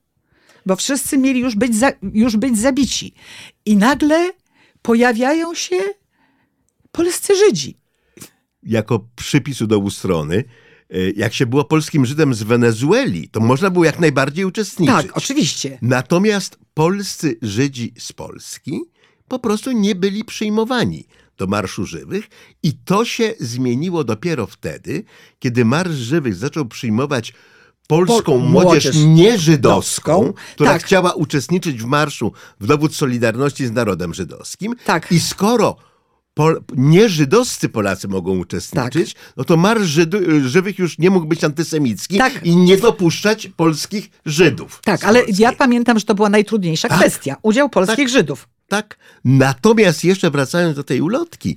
Speaker 2: bo wszyscy mieli już być, za, już być zabici. I nagle pojawiają się polscy Żydzi.
Speaker 1: Jako przypisu do strony, e, jak się było polskim Żydem z Wenezueli, to można było jak najbardziej uczestniczyć.
Speaker 2: Tak, oczywiście.
Speaker 1: Natomiast polscy Żydzi z Polski po prostu nie byli przyjmowani do Marszu Żywych i to się zmieniło dopiero wtedy, kiedy Marsz Żywych zaczął przyjmować polską młodzież, młodzież nieżydowską, która tak. chciała uczestniczyć w marszu w dowód solidarności z narodem żydowskim. Tak. I skoro Pol, nieżydowscy Polacy mogą uczestniczyć, tak. no to Marsz Żydy, Żywych już nie mógł być antysemicki tak. i nie dopuszczać polskich Żydów.
Speaker 2: Tak, ale ja pamiętam, że to była najtrudniejsza tak. kwestia. Udział polskich tak. Żydów.
Speaker 1: Tak. Natomiast jeszcze wracając do tej ulotki,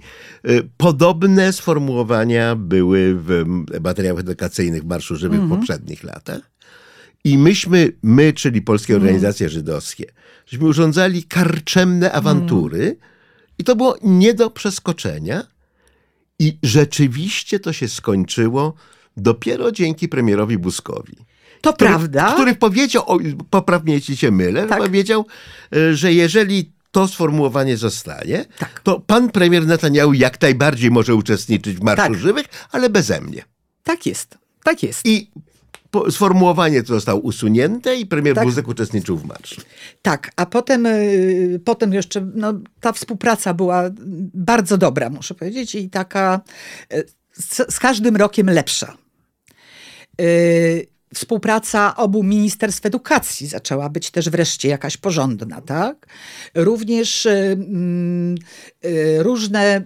Speaker 1: y, podobne sformułowania były w materiałach edukacyjnych Marszu Żywych mm -hmm. w poprzednich latach. I myśmy, my, czyli polskie mhm. organizacje mm. żydowskie, żeśmy urządzali karczemne awantury mm. i to było nie do przeskoczenia. I rzeczywiście to się skończyło dopiero dzięki premierowi Buzkowi.
Speaker 2: To
Speaker 1: który,
Speaker 2: prawda.
Speaker 1: Który powiedział, poprawnie jeśli się mylę, tak. powiedział, y, że jeżeli to sformułowanie zostanie, tak. to pan premier Netanyahu jak najbardziej może uczestniczyć w Marszu tak. Żywych, ale beze mnie.
Speaker 2: Tak jest. Tak jest.
Speaker 1: I sformułowanie to zostało usunięte i premier tak. Buzek uczestniczył w marszu.
Speaker 2: Tak, a potem, y, potem jeszcze no, ta współpraca była bardzo dobra, muszę powiedzieć, i taka y, z, z każdym rokiem lepsza. Y, współpraca obu ministerstw edukacji zaczęła być też wreszcie jakaś porządna, tak? Również y, y, różne y,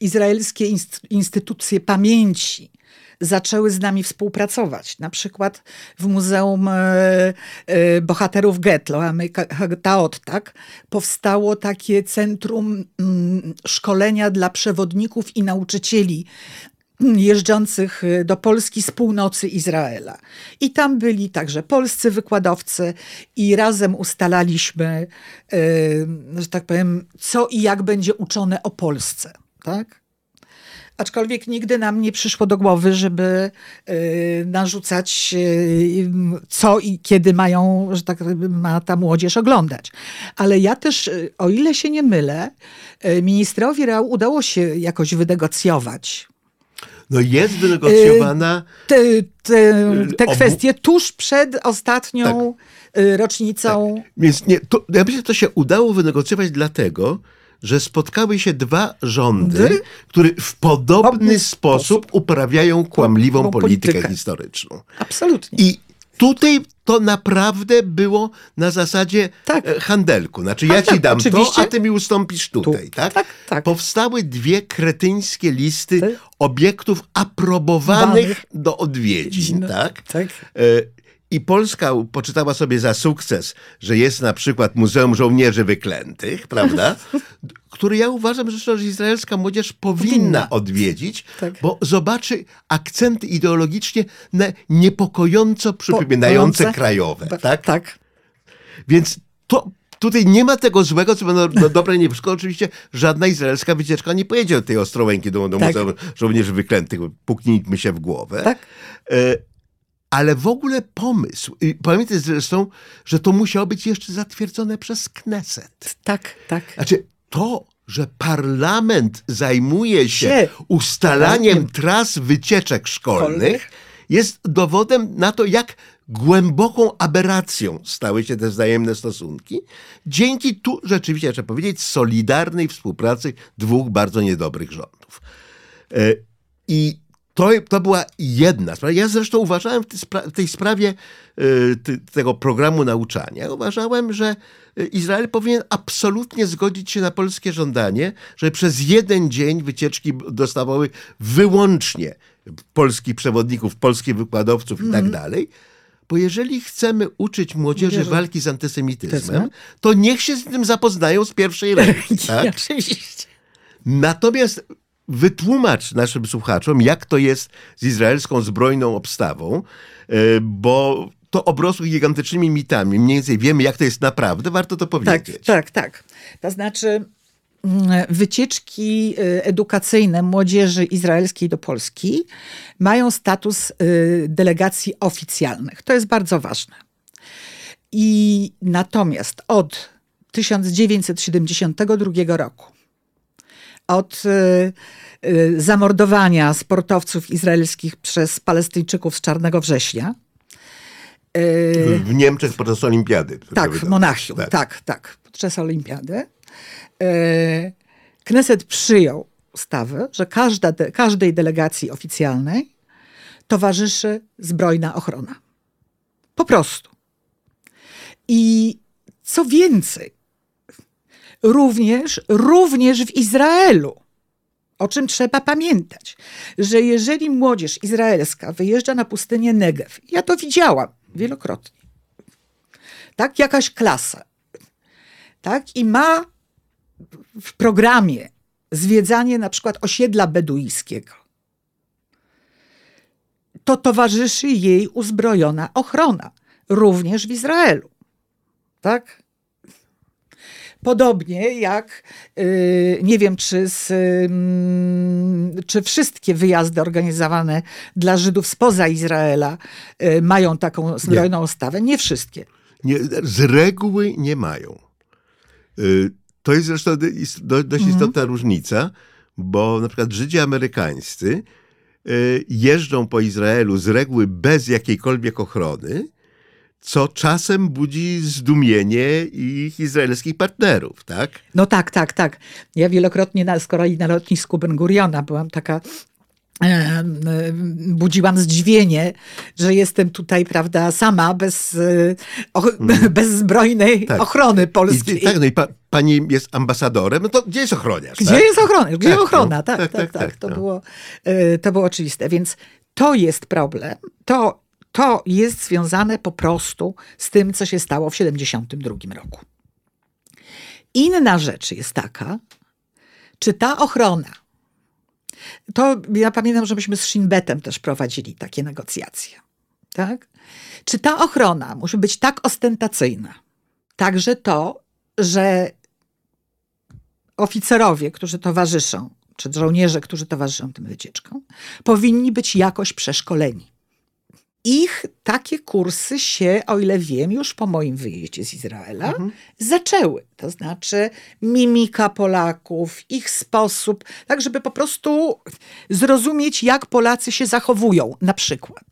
Speaker 2: izraelskie instytucje pamięci zaczęły z nami współpracować. Na przykład w Muzeum Bohaterów Getlo, a my Taot, tak? Powstało takie centrum mm, szkolenia dla przewodników i nauczycieli jeżdżących y, do Polski z północy Izraela. I tam byli także polscy wykładowcy i razem ustalaliśmy, y, że tak powiem, co i jak będzie uczone o Polsce. Tak? Aczkolwiek nigdy nam nie przyszło do głowy, żeby y, narzucać, co i kiedy mają, że tak ma ta młodzież oglądać. Ale ja też, o ile się nie mylę, ministrowi Rał udało się jakoś wynegocjować
Speaker 1: no jest wynegocjowana.
Speaker 2: Y, te, te, te kwestie tuż przed ostatnią tak. Y, rocznicą. Tak.
Speaker 1: Więc nie, to, ja myślę, że to się udało wynegocjować dlatego, że spotkały się dwa rządy, które w podobny sposób, sposób uprawiają kłamliwą politykę, politykę historyczną.
Speaker 2: Absolutnie.
Speaker 1: I tutaj to naprawdę było na zasadzie tak. E, handelku. Znaczy ja ci dam oczywiście. to, a ty mi ustąpisz tutaj. Tu. Tak? Tak, tak? Powstały dwie kretyńskie listy ty? obiektów aprobowanych Banych. do odwiedzin. Tak? tak. E, i Polska poczytała sobie za sukces, że jest na przykład Muzeum Żołnierzy Wyklętych, prawda? Który ja uważam, że izraelska młodzież powinna, odwiedzić, tak. bo zobaczy akcenty ideologicznie niepokojąco przypominające po, krajowe. tak?
Speaker 2: tak.
Speaker 1: Więc to tutaj nie ma tego złego, co będą no, dobre nie wszystko. Oczywiście żadna izraelska wycieczka nie pojedzie do tej Ostrołęki, do, do tak. Muzeum Żołnierzy Wyklętych. Puknijmy się w głowę. Tak. E, ale w ogóle pomysł, i pamiętaj zresztą, że to musiało być jeszcze zatwierdzone przez Kneset.
Speaker 2: Tak, tak.
Speaker 1: Znaczy, to, że parlament zajmuje się ustalaniem tras wycieczek szkolnych, jest dowodem na to, jak głęboką aberracją stały się te wzajemne stosunki, dzięki tu rzeczywiście, trzeba powiedzieć, solidarnej współpracy dwóch bardzo niedobrych rządów. E, I to, to była jedna sprawa. Ja zresztą uważałem w tej, spra w tej sprawie y, tego programu nauczania, uważałem, że y, Izrael powinien absolutnie zgodzić się na polskie żądanie, że przez jeden dzień wycieczki dostawały wyłącznie polskich przewodników, polskich wykładowców mm. i tak mhm. dalej. Bo jeżeli chcemy uczyć młodzieży walki z antysemityzmem, to niech się z tym zapoznają z pierwszej ręki. Tak?
Speaker 2: Oczywiście.
Speaker 1: Natomiast wytłumacz naszym słuchaczom, jak to jest z izraelską zbrojną obstawą, e, bo to obrosło gigantycznymi mitami. Mniej więcej wiemy, jak to jest naprawdę, warto to powiedzieć.
Speaker 2: Tak, tak, tak. To znaczy mm, wycieczki e, edukacyjne młodzieży izraelskiej do Polski mają status e, delegacji oficjalnych. To jest bardzo ważne. I natomiast od 1972 roku od y, y, zamordowania sportowców izraelskich przez Palestyńczyków z Czarnego Września.
Speaker 1: Y, w Niemczech podczas olimpiady.
Speaker 2: Tak, w Monachium. Tak. tak, tak, podczas olimpiady. Kneset przyjął ustawę, że każda, każdej delegacji oficjalnej towarzyszy zbrojna ochrona. Po prostu. I co więcej, również, również w Izraelu. O czym trzeba pamiętać, że jeżeli młodzież izraelska wyjeżdża na pustynię Negev, ja to widziałam wielokrotnie, tak, jakaś klasa, tak, i ma w programie zwiedzanie na przykład osiedla beduńskiego, to towarzyszy jej uzbrojona ochrona, również w Izraelu. Tak? Podobnie jak y, nie wiem, czy, z, czy wszystkie wyjazdy organizowane dla Żydów spoza Izraela y, mają taką zbrojną nie. ustawę. Nie wszystkie.
Speaker 1: Nie, z reguły nie mają. Y, to jest zresztą dość mhm. istotna różnica, bo na przykład Żydzi amerykańscy jeżdżą po Izraelu z reguły bez jakiejkolwiek ochrony, co czasem budzi zdumienie ich izraelskich partnerów, tak?
Speaker 2: No tak, tak, tak. Ja wielokrotnie na, z kolei na lotnisku Ben Guriona byłam taka budziłam zdziwienie, że jestem tutaj, prawda, sama, bez, mm. bez zbrojnej tak. ochrony polskiej.
Speaker 1: I, tak, no i pa, pani jest ambasadorem, no to gdzie jest ochroniarz?
Speaker 2: Gdzie tak? jest ochrona? Gdzie tak, ochrona? No. Tak, tak, tak, tak. To, no. było, e, to było oczywiste. Więc to jest problem. To, to jest związane po prostu z tym, co się stało w 1972 roku. Inna rzecz jest taka, czy ta ochrona to ja pamiętam, że myśmy z Shinbetem też prowadzili takie negocjacje. Tak? Czy ta ochrona musi być tak ostentacyjna? Także to, że oficerowie, którzy towarzyszą, czy żołnierze, którzy towarzyszą tym wycieczkom, powinni być jakoś przeszkoleni ich takie kursy się, o ile wiem, już po moim wyjeździe z Izraela mhm. zaczęły. To znaczy mimika Polaków, ich sposób, tak żeby po prostu zrozumieć, jak Polacy się zachowują, na przykład.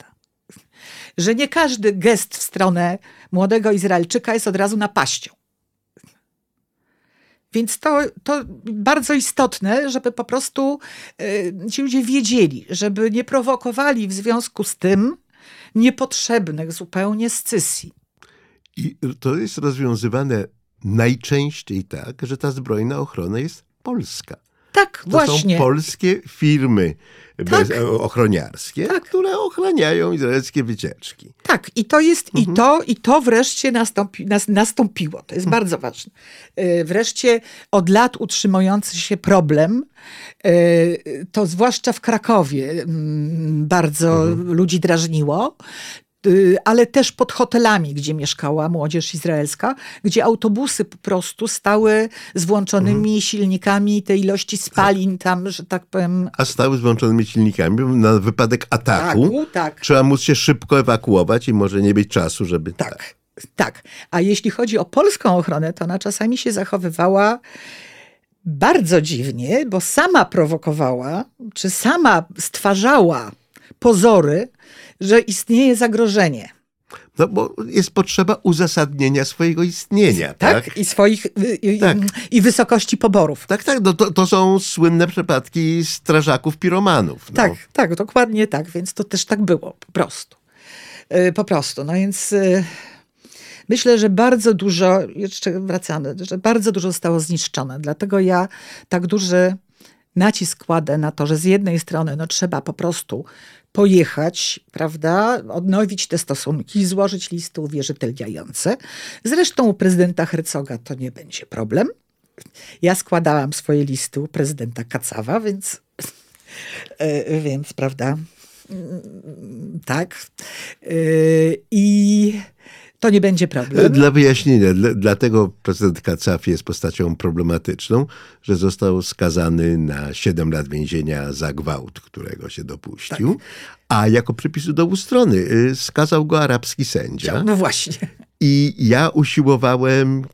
Speaker 2: Że nie każdy gest w stronę młodego Izraelczyka jest od razu napaścią. Więc to, to bardzo istotne, żeby po prostu y, ci ludzie wiedzieli, żeby nie prowokowali w związku z tym niepotrzebnych zupełnie scysji.
Speaker 1: I to jest rozwiązywane najczęściej tak, że ta zbrojna ochrona jest polska.
Speaker 2: Tak,
Speaker 1: to
Speaker 2: właśnie.
Speaker 1: są polskie firmy tak. bez, ochroniarskie, tak. które ochraniają izraelskie wycieczki.
Speaker 2: Tak, i to jest, mhm. i, to, i to wreszcie nastąpi, nas, nastąpiło. To jest mhm. bardzo ważne. E, wreszcie od lat utrzymujący się problem, e, to zwłaszcza w Krakowie mm, bardzo mhm. ludzi drażniło, Y, ale też pod hotelami, gdzie mieszkała młodzież izraelska, gdzie autobusy po prostu stały z włączonymi mhm. silnikami, te ilości spalin tam, że tak powiem.
Speaker 1: A stały z włączonymi silnikami na wypadek ataku.
Speaker 2: Ataku, tak.
Speaker 1: Trzeba móc się szybko ewakuować i może nie być czasu, żeby.
Speaker 2: Tak, tak. tak. A jeśli chodzi o polską ochronę, to ona czasami się zachowywała bardzo dziwnie, bo sama prowokowała, czy sama stwarzała pozory, że istnieje zagrożenie.
Speaker 1: No bo jest potrzeba uzasadnienia swojego istnienia. Tak,
Speaker 2: tak? i swoich i, tak. i, wysokości poborów.
Speaker 1: Tak, tak. No to, to są słynne przypadki strażaków, piromanów. No.
Speaker 2: Tak, tak, dokładnie tak. Więc to też tak było, po prostu. Y, po prostu. No więc y, myślę, że bardzo dużo, jeszcze wracamy, że bardzo dużo zostało zniszczone. Dlatego ja tak duży nacisk kładę na to, że z jednej strony no, trzeba po prostu pojechać, prawda, odnowić te stosunki, złożyć listy uwierzytelniające. Zresztą u prezydenta Hercoga to nie będzie problem. Ja składałam swoje listy u prezydenta Kacawa, więc, e, więc prawda, mm, tak. E, I to nie będzie problem.
Speaker 1: Dla wyjaśnienia, dla, dlatego prezydent Kacaf jest postacią problematyczną, że został skazany na 7 lat więzienia za gwałt, którego się dopuścił, tak. a jako przypisu do strony y, skazał go arabski sędzia.
Speaker 2: No właśnie.
Speaker 1: I ja usiłowałem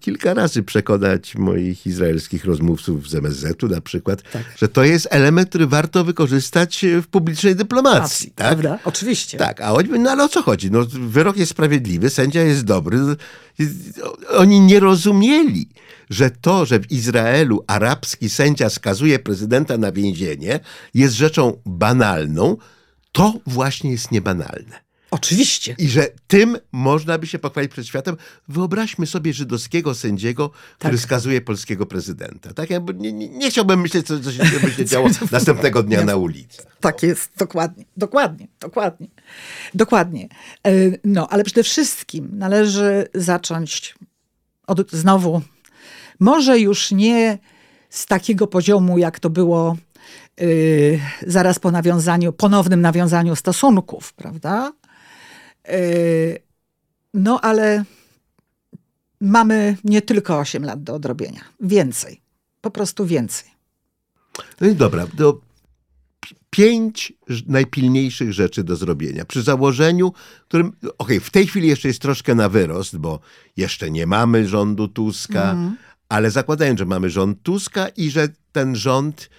Speaker 1: kilka razy przekonać moich izraelskich rozmówców z MSZ-u na przykład, tak. że to jest element, który warto wykorzystać w publicznej dyplomacji. tak?
Speaker 2: Prawda? Oczywiście.
Speaker 1: Tak, a oni, no ale o co chodzi? No, wyrok jest sprawiedliwy, sędzia jest dobry. Oni nie rozumieli, że to, że w Izraelu arabski sędzia skazuje prezydenta na więzienie, jest rzeczą banalną, to właśnie jest niebanalne.
Speaker 2: Oczywiście.
Speaker 1: I że tym można by się pochwalić przed światem. Wyobraźmy sobie żydowskiego sędziego, który tak. skazuje polskiego prezydenta. Tak? Ja nie, nie, nie chciałbym myśleć, co, co się będzie działo następnego dnia na ulicy.
Speaker 2: Tak jest, dokładnie, dokładnie, dokładnie. Dokładnie. E, no, ale przede wszystkim należy zacząć od, znowu, może już nie z takiego poziomu, jak to było Yy, zaraz po nawiązaniu, ponownym nawiązaniu stosunków, prawda? Yy, no ale mamy nie tylko 8 lat do odrobienia. Więcej. Po prostu więcej.
Speaker 1: No i dobra, to pięć najpilniejszych rzeczy do zrobienia. Przy założeniu, którym, okej, okay, w tej chwili jeszcze jest troszkę na wyrost, bo jeszcze nie mamy rządu Tuska, mm. ale zakładając, że mamy rząd Tuska i że ten rząd,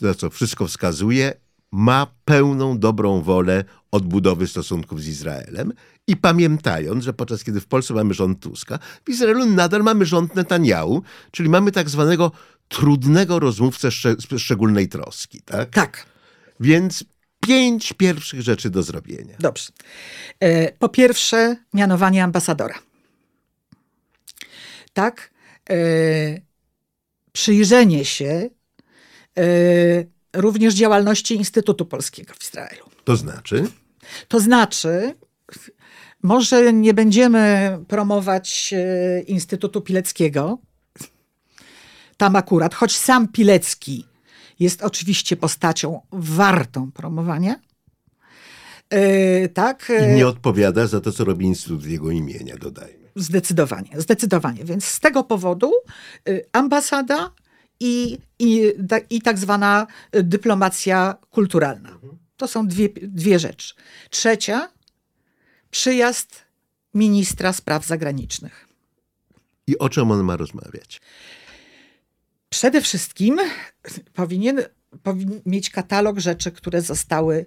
Speaker 1: na co wszystko wskazuje, ma pełną dobrą wolę odbudowy stosunków z Izraelem i pamiętając, że podczas kiedy w Polsce mamy rząd Tuska, w Izraelu nadal mamy rząd Netanyahu, czyli mamy tak zwanego trudnego rozmówcę szcz- szczególnej troski. Tak?
Speaker 2: Tak.
Speaker 1: Więc pięć pierwszych rzeczy do zrobienia.
Speaker 2: Dobrze. E, po pierwsze, mianowanie ambasadora. Tak? E, przyjrzenie się e, również działalności Instytutu Polskiego w Izraelu.
Speaker 1: To znaczy?
Speaker 2: To znaczy, może nie będziemy promować Instytutu Pileckiego, tam akurat, choć sam Pilecki jest oczywiście postacią wartą promowania.
Speaker 1: Yy, tak. I nie odpowiada za to, co robi Instytut jego imienia, dodajmy.
Speaker 2: Zdecydowanie, zdecydowanie. Więc z tego powodu ambasada i, i, i tak zwana dyplomacja kulturalna. To są dwie, dwie rzeczy. Trzecia, przyjazd ministra spraw zagranicznych.
Speaker 1: I o czym on ma rozmawiać?
Speaker 2: Przede wszystkim powinien, powinien mieć katalog rzeczy, które zostały,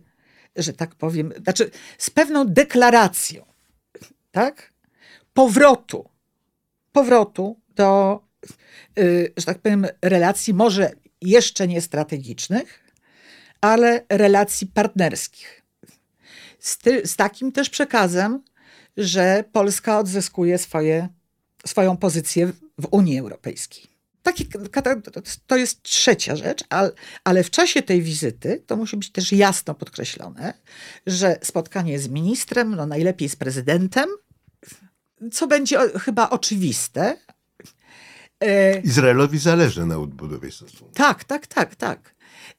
Speaker 2: że tak powiem, znaczy z pewną deklaracją, tak? Powrotu, powrotu do, że tak powiem, relacji może jeszcze nie strategicznych, ale relacji partnerskich. Z, ty, z takim też przekazem, że Polska odzyskuje swoje, swoją pozycję w Unii Europejskiej. Taki, to jest trzecia rzecz, ale w czasie tej wizyty to musi być też jasno podkreślone, że spotkanie z ministrem, no najlepiej z prezydentem, co będzie chyba oczywiste.
Speaker 1: E, Izraelowi zależy na odbudowie stosunków.
Speaker 2: Tak, tak, tak, tak.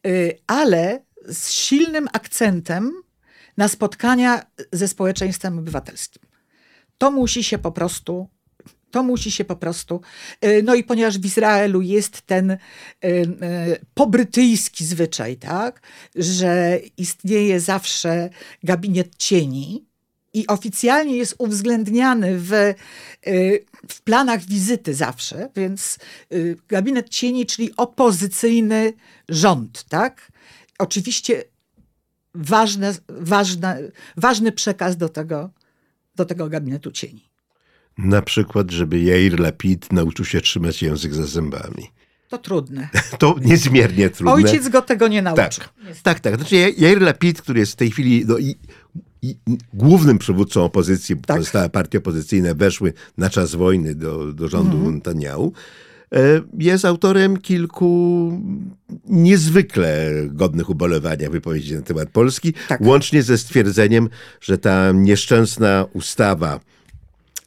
Speaker 2: E, ale z silnym akcentem na spotkania ze społeczeństwem obywatelskim. To musi się po prostu to musi się po prostu. Y, no i ponieważ w Izraelu jest ten y, y, pobrytyjski zwyczaj, tak, że istnieje zawsze gabinet cieni i oficjalnie jest uwzględniany w, w planach wizyty zawsze, więc gabinet cieni, czyli opozycyjny rząd, tak. Oczywiście ważne, ważne, ważny przekaz do tego, do tego gabinetu cieni.
Speaker 1: Na przykład, żeby Jair Lapid nauczył się trzymać język za zębami.
Speaker 2: To trudne.
Speaker 1: To niezmiernie trudne.
Speaker 2: Ojciec go tego nie nauczył.
Speaker 1: Tak, tak, tak. Znaczy Jair Lapid, który jest w tej chwili no, i, głównym przywódcą opozycji, tak. pozostałe partie opozycyjne weszły na czas wojny do, do rządu mhm. Netanyahu, e, jest autorem kilku niezwykle godnych ubolewania wypowiedzi na temat Polski, tak. łącznie ze stwierdzeniem, że ta nieszczęsna ustawa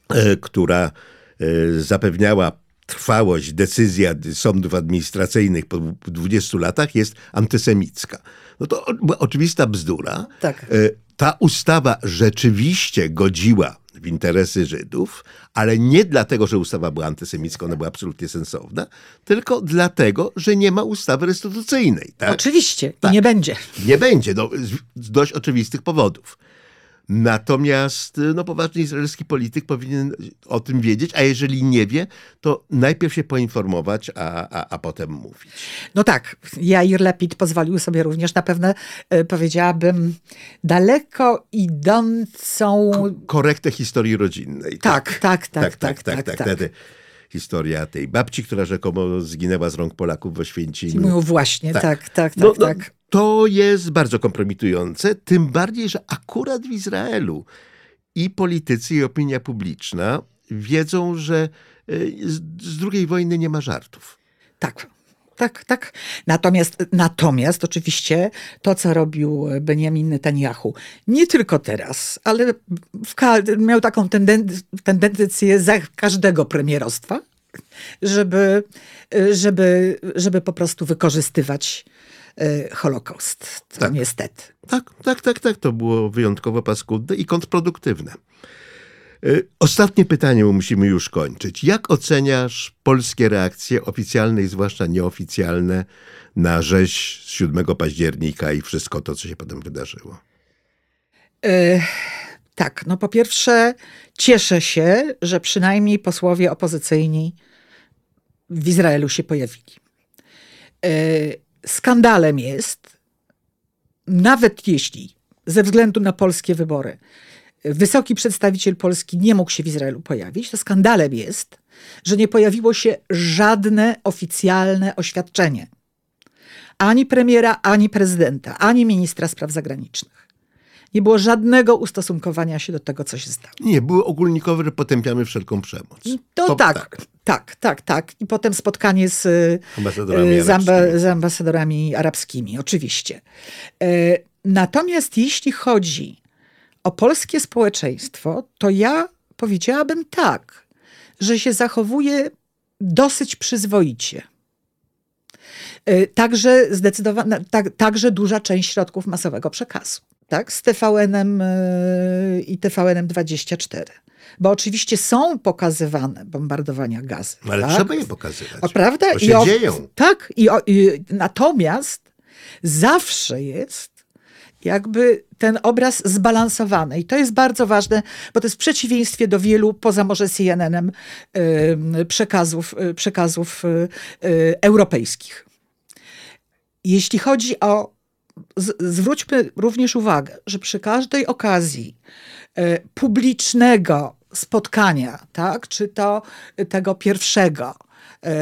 Speaker 1: E, która e, zapewniała trwałość decyzji sądów administracyjnych po 20 latach jest antysemicka. No to oczywista bzdura.
Speaker 2: Tak.
Speaker 1: Ta ustawa rzeczywiście godziła w interesy Żydów, ale nie dlatego, że ustawa była antysemicka, ona była absolutnie sensowna, tylko dlatego, że nie ma ustawy restytucyjnej. Tak?
Speaker 2: Oczywiście, tak. i nie będzie.
Speaker 1: Nie będzie, no, z dość oczywistych powodów. Natomiast no, poważny izraelski polityk powinien o tym wiedzieć, a jeżeli nie wie, to najpierw się poinformować, a, a, a potem mówić.
Speaker 2: No tak, Jair Lapid pozwolił sobie również na pewne, e, powiedziałabym, daleko idącą...
Speaker 1: korektę historii rodzinnej.
Speaker 2: Tak, tak, tak, tak, tak, tak. tak,
Speaker 1: Historia tej babci, która rzekomo zginęła z rąk Polaków w Oświęcimiu.
Speaker 2: No właśnie, tak, tak, tak, no, no, tak.
Speaker 1: To jest bardzo kompromitujące, tym bardziej, że akurat w Izraelu i politycy, i opinia publiczna wiedzą, że e, z drugiej wojny nie ma żartów.
Speaker 2: Tak, tak, tak. Natomiast, natomiast oczywiście to, co robił Benjamin Netanyahu, nie tylko teraz, ale miał taką tendencję za każdego premierostwa, żeby, żeby, żeby po prostu wykorzystywać Y, Holokaust. Tak. Niestety.
Speaker 1: Tak, tak, tak, tak. To było wyjątkowo paskudne i kontrproduktywne. Y, ostatnie pytanie, bo musimy już kończyć. Jak oceniasz polskie reakcje oficjalne i zwłaszcza nieoficjalne na rzeź z 7 października i wszystko to, co się potem wydarzyło?
Speaker 2: Y tak, no po pierwsze cieszę się, że przynajmniej posłowie opozycyjni w Izraelu się pojawili. Skandalem jest, nawet jeśli ze względu na polskie wybory wysoki przedstawiciel Polski nie mógł się w Izraelu pojawić, to skandalem jest, że nie pojawiło się żadne oficjalne oświadczenie ani premiera, ani prezydenta, ani ministra spraw zagranicznych. Nie było żadnego ustosunkowania się do tego, co się stało.
Speaker 1: Nie, były ogólnikowe, że potępiamy wszelką przemoc.
Speaker 2: To, to tak, tak, tak, tak, tak. I potem spotkanie z ambasadorami, z, amba, z ambasadorami arabskimi, oczywiście. E, natomiast jeśli chodzi o polskie społeczeństwo, to ja powiedziałabym tak, że się zachowuje dosyć przyzwoicie. E, także zdecydowana, tak, także duża część środków masowego przekazu. Tak, z TVN-em e, i TVN-em 24. Bo oczywiście są pokazywane bombardowania gazy.
Speaker 1: Ale
Speaker 2: tak?
Speaker 1: trzeba je pokazywać.
Speaker 2: O, prawda?
Speaker 1: Bo się
Speaker 2: I
Speaker 1: dzieją.
Speaker 2: Tak, i, o, i natomiast zawsze jest jakby ten obraz zbalansowany. I to jest bardzo ważne, bo to jest w przeciwieństwie do wielu, poza może CNN-em, przekazów, przekazów europejskich. Jeśli chodzi o. zwróćmy również uwagę, że przy każdej okazji publicznego spotkania, tak, czy to tego pierwszego,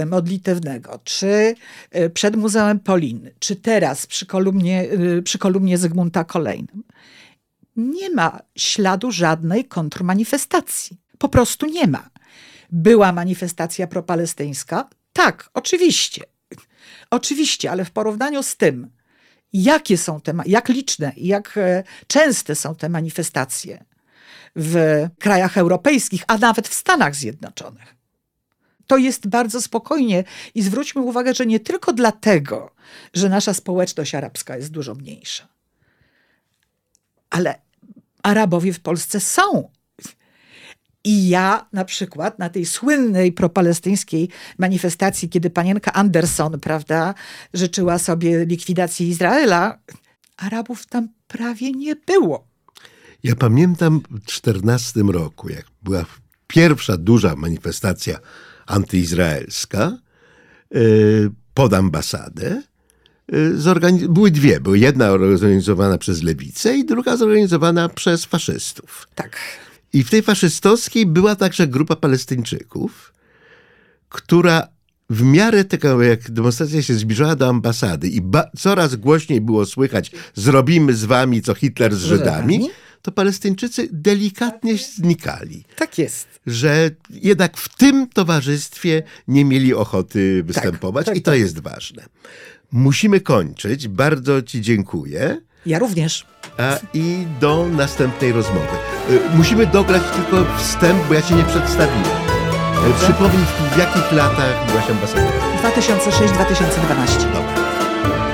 Speaker 2: modlitewnego, czy przed Muzeum Poliny, czy teraz przy kolumnie, przy kolumnie Zygmunta Kolejnym, nie ma śladu żadnej kontrmanifestacji. Po prostu nie ma. Była manifestacja propalestyńska? Tak, oczywiście. Oczywiście, ale w porównaniu z tym, jakie są te, jak liczne i jak częste są te manifestacje w krajach europejskich, a nawet w Stanach Zjednoczonych, to jest bardzo spokojnie. I zwróćmy uwagę, że nie tylko dlatego, że nasza społeczność arabska jest dużo mniejsza, ale Arabowie w Polsce są. I ja na przykład na tej słynnej propalestyńskiej manifestacji, kiedy panienka Anderson, prawda, życzyła sobie likwidacji Izraela, Arabów tam prawie nie było.
Speaker 1: Ja pamiętam w 14 roku, jak była pierwsza duża manifestacja antyizraelska pod ambasadę. Były dwie. Były jedna zorganizowana przez lewicę i druga zorganizowana przez faszystów.
Speaker 2: Tak.
Speaker 1: I w tej faszystowskiej była także grupa Palestyńczyków, która w miarę tego, jak demonstracja się zbliżała do ambasady i coraz głośniej było słychać zrobimy z wami, co Hitler z Żydami, to Palestyńczycy delikatnie znikali.
Speaker 2: Tak jest.
Speaker 1: Że jednak w tym towarzystwie nie mieli ochoty występować tak, tak, i to tak. jest ważne. Musimy kończyć. Bardzo Ci dziękuję.
Speaker 2: Ja również.
Speaker 1: A, I do następnej rozmowy. Musimy dograć tylko wstęp, bo ja Cię nie przedstawiłem. Dobrze. Przypomnij, w jakich latach byłaś ambasadorem?
Speaker 2: 2006-2012.
Speaker 1: Dobra.